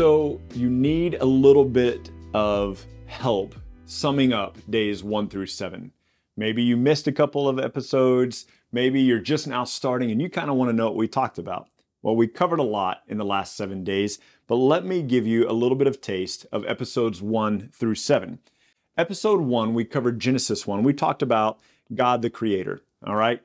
So, you need a little bit of help summing up days one through seven. Maybe you missed a couple of episodes. Maybe you're just now starting and you kind of want to know what we talked about. Well, we covered a lot in the last seven days, but let me give you a little bit of taste of episodes one through seven. Episode one, we covered Genesis 1. We talked about God the Creator, all right?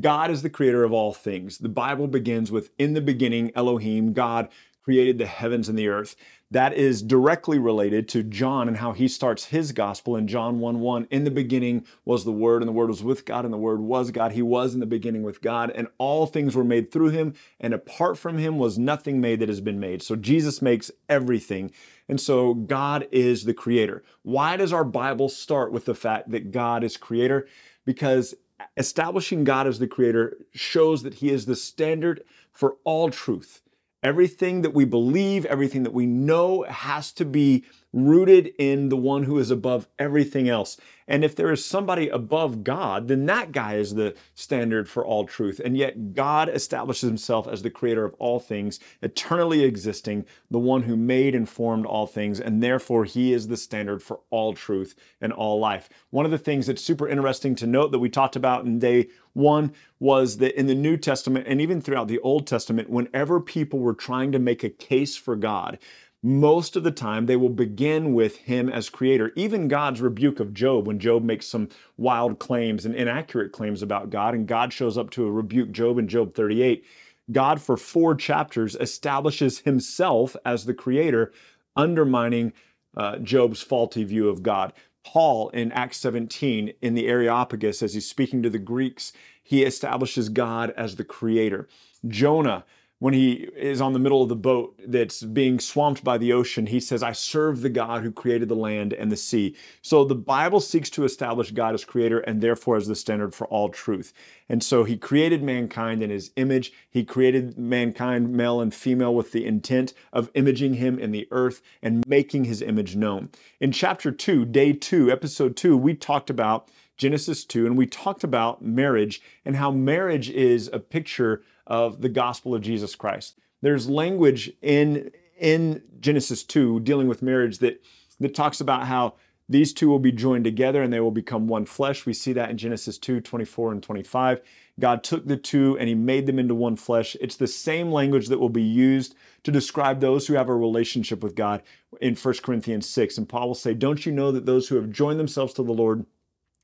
God is the creator of all things. The Bible begins with, In the beginning, Elohim, God created the heavens and the earth. That is directly related to John and how he starts his gospel in John 1 1. In the beginning was the Word, and the Word was with God, and the Word was God. He was in the beginning with God, and all things were made through him, and apart from him was nothing made that has been made. So Jesus makes everything. And so God is the creator. Why does our Bible start with the fact that God is creator? Because establishing God as the creator shows that he is the standard for all truth. Everything that we believe, everything that we know has to be rooted in the one who is above everything else. And if there is somebody above God, then that guy is the standard for all truth. And yet God establishes himself as the creator of all things, eternally existing, the one who made and formed all things, and therefore he is the standard for all truth and all life. One of the things that's super interesting to note that we talked about in day one was that in the New Testament and even throughout the Old Testament, whenever people were trying to make a case for God, most of the time they will begin with him as creator. Even God's rebuke of Job, when Job makes some wild claims and inaccurate claims about God, and God shows up to rebuke Job in Job 38, God, for four chapters, establishes himself as the creator, undermining uh, Job's faulty view of God. Paul in Acts 17, in the Areopagus, as he's speaking to the Greeks, he establishes God as the creator. Jonah, when he is on the middle of the boat that's being swamped by the ocean, he says, I serve the God who created the land and the sea. So the Bible seeks to establish God as creator and therefore as the standard for all truth. And so he created mankind in his image. He created mankind, male and female, with the intent of imaging him in the earth and making his image known. In chapter two, day two, episode two, we talked about Genesis 2, and we talked about marriage and how marriage is a picture of the gospel of Jesus Christ. There's language in in Genesis 2 dealing with marriage that that talks about how these two will be joined together and they will become one flesh. We see that in Genesis 2 24 and 25. God took the two and he made them into one flesh. It's the same language that will be used to describe those who have a relationship with God in 1 Corinthians 6. And Paul will say, Don't you know that those who have joined themselves to the Lord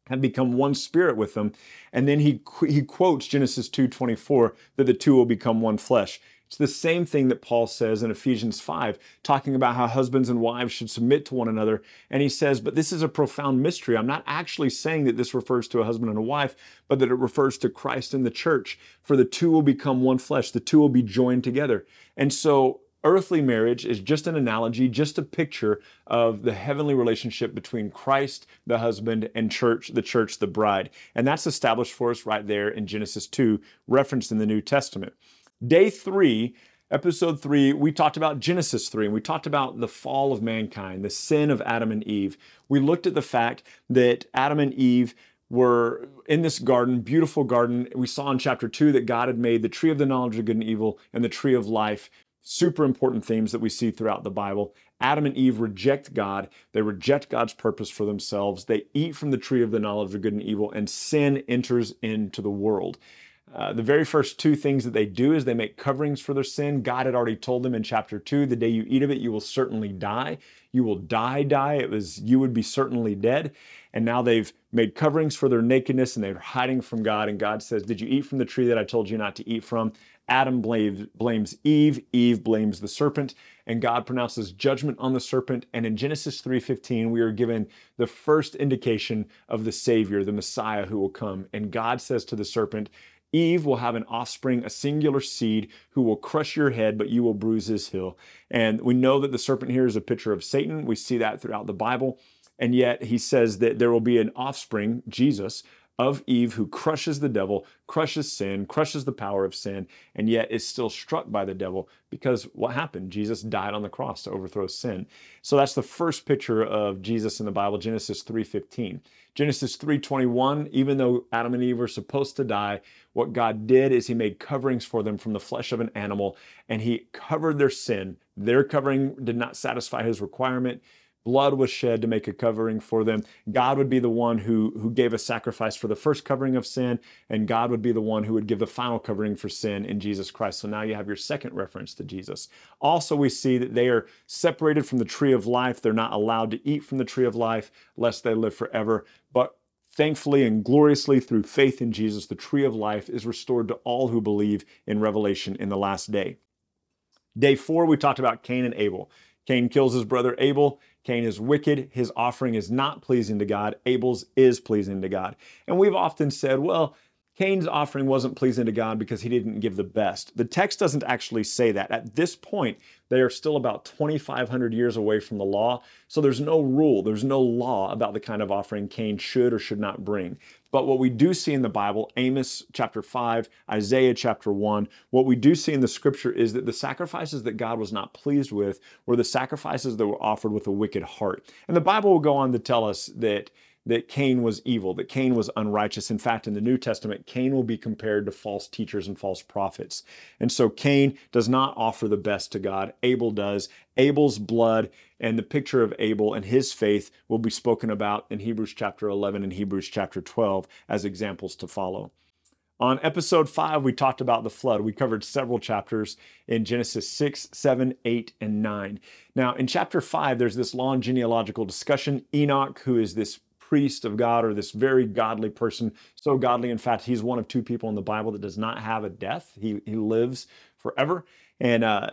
have become one spirit with them. And then he, he quotes Genesis 2.24 that the two will become one flesh. It's the same thing that Paul says in Ephesians 5, talking about how husbands and wives should submit to one another. And he says, but this is a profound mystery. I'm not actually saying that this refers to a husband and a wife, but that it refers to Christ and the church. For the two will become one flesh, the two will be joined together. And so earthly marriage is just an analogy, just a picture of the heavenly relationship between Christ, the husband, and church, the church, the bride. And that's established for us right there in Genesis 2, referenced in the New Testament. Day three, episode three, we talked about Genesis 3, and we talked about the fall of mankind, the sin of Adam and Eve. We looked at the fact that Adam and Eve were in this garden, beautiful garden. We saw in chapter 2 that God had made the tree of the knowledge of good and evil and the tree of life super important themes that we see throughout the Bible. Adam and Eve reject God. They reject God's purpose for themselves. They eat from the tree of the knowledge of good and evil, and sin enters into the world. Uh, the very first two things that they do is they make coverings for their sin. God had already told them in chapter two, the day you eat of it, you will certainly die. You will die, die. It was, you would be certainly dead. And now they've made coverings for their nakedness and they're hiding from God. And God says, Did you eat from the tree that I told you not to eat from? Adam blames, Eve, Eve blames the serpent, and God pronounces judgment on the serpent. And in Genesis 3:15, we are given the first indication of the Savior, the Messiah who will come. And God says to the serpent, Eve will have an offspring, a singular seed, who will crush your head, but you will bruise his heel. And we know that the serpent here is a picture of Satan. We see that throughout the Bible. And yet he says that there will be an offspring, Jesus, of Eve who crushes the devil, crushes sin, crushes the power of sin, and yet is still struck by the devil because what happened? Jesus died on the cross to overthrow sin. So that's the first picture of Jesus in the Bible, Genesis 3:15. Genesis 3:21, even though Adam and Eve were supposed to die, what God did is he made coverings for them from the flesh of an animal and he covered their sin. Their covering did not satisfy his requirement blood was shed to make a covering for them. God would be the one who, who gave a sacrifice for the first covering of sin, and God would be the one who would give the final covering for sin in Jesus Christ. So now you have your second reference to Jesus. Also, we see that they are separated from the tree of life. They're not allowed to eat from the tree of life lest they live forever. But Thankfully and gloriously through faith in Jesus, the tree of life is restored to all who believe in Revelation in the last day. Day four, we talked about Cain and Abel. Cain kills his brother Abel. Cain is wicked. His offering is not pleasing to God. Abel's is pleasing to God. And we've often said, well, Cain's offering wasn't pleasing to God because he didn't give the best. The text doesn't actually say that. At this point, they are still about 2,500 years away from the law. So there's no rule, there's no law about the kind of offering Cain should or should not bring. But what we do see in the Bible, Amos chapter 5, Isaiah chapter 1, what we do see in the scripture is that the sacrifices that God was not pleased with were the sacrifices that were offered with a wicked heart. And the Bible will go on to tell us that that Cain was evil, that Cain was unrighteous. In fact, in the New Testament, Cain will be compared to false teachers and false prophets. And so Cain does not offer the best to God, Abel does. Abel's blood and the picture of Abel and his faith will be spoken about in Hebrews chapter 11 and Hebrews chapter 12 as examples to follow. On episode 5, we talked about the flood. We covered several chapters in Genesis 6, 7, 8, and 9. Now, in chapter 5, there's this long genealogical discussion. Enoch, who is this priest of God or this very godly person. So godly, in fact, he's one of two people in the Bible that does not have a death. He, he lives forever. And uh,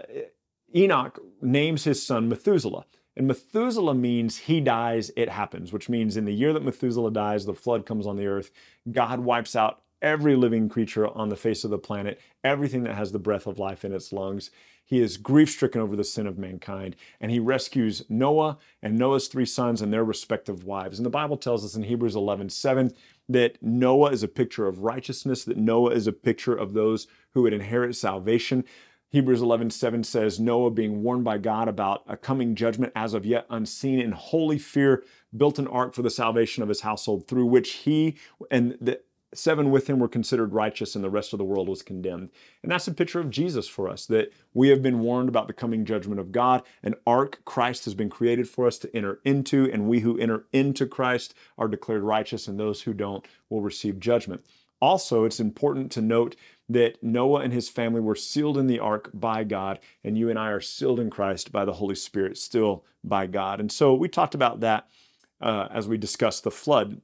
Enoch names his son Methuselah. And Methuselah means he dies, it happens, which means in the year that Methuselah dies, the flood comes on the earth. God wipes out every living creature on the face of the planet, everything that has the breath of life in its lungs. He is grief stricken over the sin of mankind, and he rescues Noah and Noah's three sons and their respective wives. And the Bible tells us in Hebrews 11 7 that Noah is a picture of righteousness, that Noah is a picture of those who would inherit salvation. Hebrews 11 7 says, Noah, being warned by God about a coming judgment as of yet unseen, in holy fear, built an ark for the salvation of his household, through which he and the seven with him were considered righteous and the rest of the world was condemned. And that's a picture of Jesus for us that we have been warned about the coming judgment of God. An ark, Christ, has been created for us to enter into, and we who enter into Christ are declared righteous, and those who don't will receive judgment. Also, it's important to note that Noah and his family were sealed in the ark by God, and you and I are sealed in Christ by the Holy Spirit, still by God. And so we talked about that uh, as we discussed the flood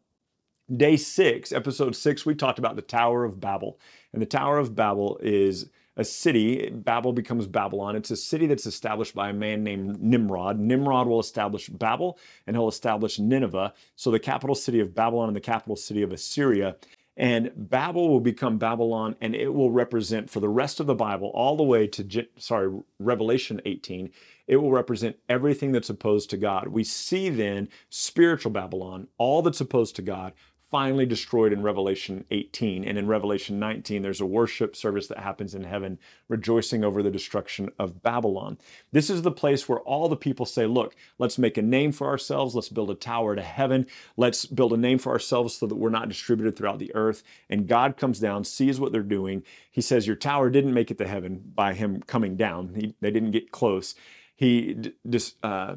Day six, episode six, we talked about the Tower of Babel. And the Tower of Babel is a city. Babel becomes Babylon. It's a city that's established by a man named Nimrod. Nimrod will establish Babel and he'll establish Nineveh. So the capital city of Babylon and the capital city of Assyria. And Babel will become Babylon and it will represent for the rest of the Bible, all the way to, sorry, Revelation 18, it will represent everything that's opposed to God. We see then spiritual Babylon, all that's opposed to God, finally destroyed in Revelation 18. And in Revelation 19, there's a worship service that happens in heaven, rejoicing over the destruction of Babylon. This is the place where all the people say, Look, let's make a name for ourselves. Let's build a tower to heaven. Let's build a name for ourselves so that we're not distributed throughout the earth. And God comes down, sees what they're doing. He says, Your tower didn't make it to heaven by him coming down, he, they didn't get close. He just uh,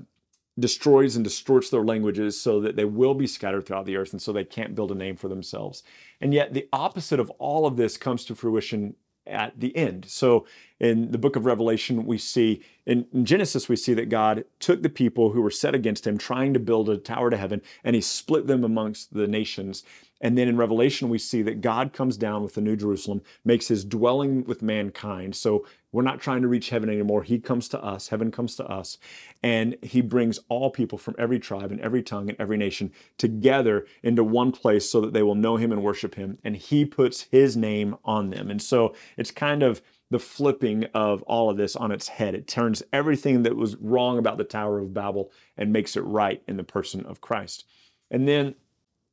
destroys and distorts their languages so that they will be scattered throughout the earth and so they can't build a name for themselves. And yet, the opposite of all of this comes to fruition at the end. So, in the book of Revelation, we see, in, in, Genesis, we see that God took the people who were set against him, trying to build a tower to heaven, and he split them amongst the nations. And then in Revelation, we see that God comes down with the New Jerusalem, makes his dwelling with mankind. So we're not trying to reach heaven anymore. He comes to us, heaven comes to us, and he brings all people from every tribe and every tongue and every nation together into one place so that they will know him and worship him. And he puts his name on them. And so it's kind of the flipping of all of this on its head. It turns everything that was wrong about the Tower of Babel and makes it right in the person of Christ. And then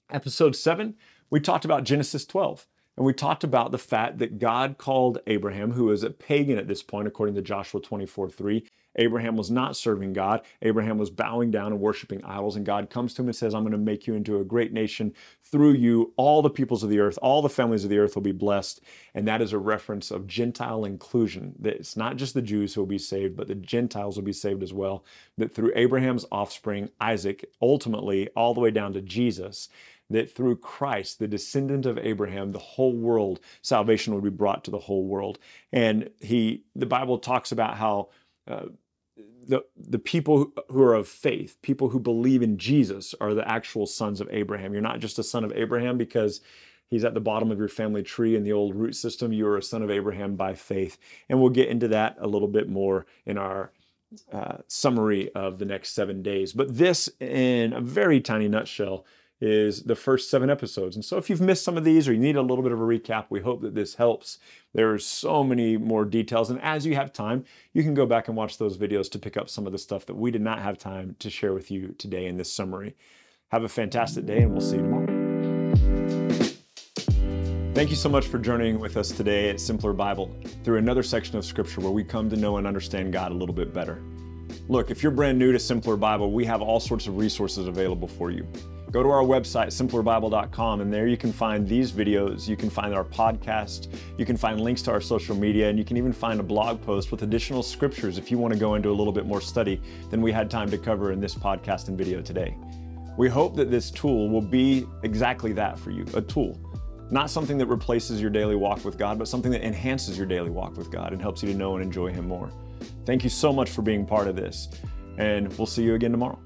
episode seven, We talked about Genesis 12. And we talked about the fact that God called Abraham, who was a pagan at this point, according to Joshua 24 3. Abraham was not serving God. Abraham was bowing down and worshiping idols. And God comes to him and says, I'm going to make you into a great nation. Through you, all the peoples of the earth, all the families of the earth will be blessed. And that is a reference of Gentile inclusion. That it's not just the Jews who will be saved, but the Gentiles will be saved as well. That through Abraham's offspring, Isaac, ultimately, all the way down to Jesus, that through Christ, the descendant of Abraham, the whole world, salvation would be brought to the whole world. And he, the Bible talks about how uh, the the people who are of faith, people who believe in Jesus, are the actual sons of Abraham. You're not just a son of Abraham because he's at the bottom of your family tree in the old root system. You are a son of Abraham by faith, and we'll get into that a little bit more in our uh, summary of the next seven days. But this, in a very tiny nutshell, is the first seven episodes. And so if you've missed some of these or you need a little bit of a recap, we hope that this helps. There are so many more details. And as you have time, you can go back and watch those videos to pick up some of the stuff that we did not have time to share with you today in this summary. Have a fantastic day and we'll see you tomorrow. Thank you so much for journeying with us today at Simpler Bible through another section of Scripture where we come to know and understand God a little bit better. Look, if you're brand new to Simpler Bible, we have all sorts of resources available for you go to our website, simplerbible.com, and there you can find these videos. You can find our podcast. You can find links to our social media, and you can even find a blog post with additional scriptures if you want to go into a little bit more study than we had time to cover in this podcast and video today. We hope that this tool will be exactly that for you a tool. Not something that replaces your daily walk with God, but something that enhances your daily walk with God and helps you to know and enjoy Him more. Thank you so much for being part of this, and we'll see you again tomorrow.